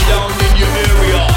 down in your area.